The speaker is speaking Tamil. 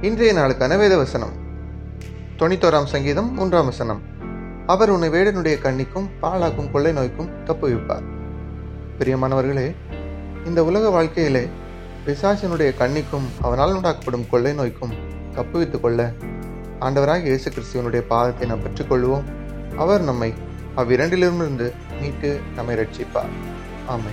இன்றைய நாளுக்கான வேத வசனம். தொண்ணூத்தோராம் சங்கீதம் மூன்றாம் வசனம். அவர் உன்னை வேடனுடைய கண்ணிக்கும் பாழாக்கும் கொள்ளை நோய்க்கும் தப்புவிப்பார் பிரியமானவர்களே இந்த உலக வாழ்க்கையிலே பிசாசினுடைய கண்ணிக்கும் அவனால் உண்டாக்கப்படும் கொள்ளை நோய்க்கும் தப்புவித்துக் கொள்ள ஆண்டவராக இயேசு கிறிஸ்துவனுடைய பாதத்தை நாம் பெற்றுக்கொள்வோம். அவர் நம்மை அவ்விரண்டிலிருந்து மீட்டு நம்மை ரட்சிப்பார் ஆமை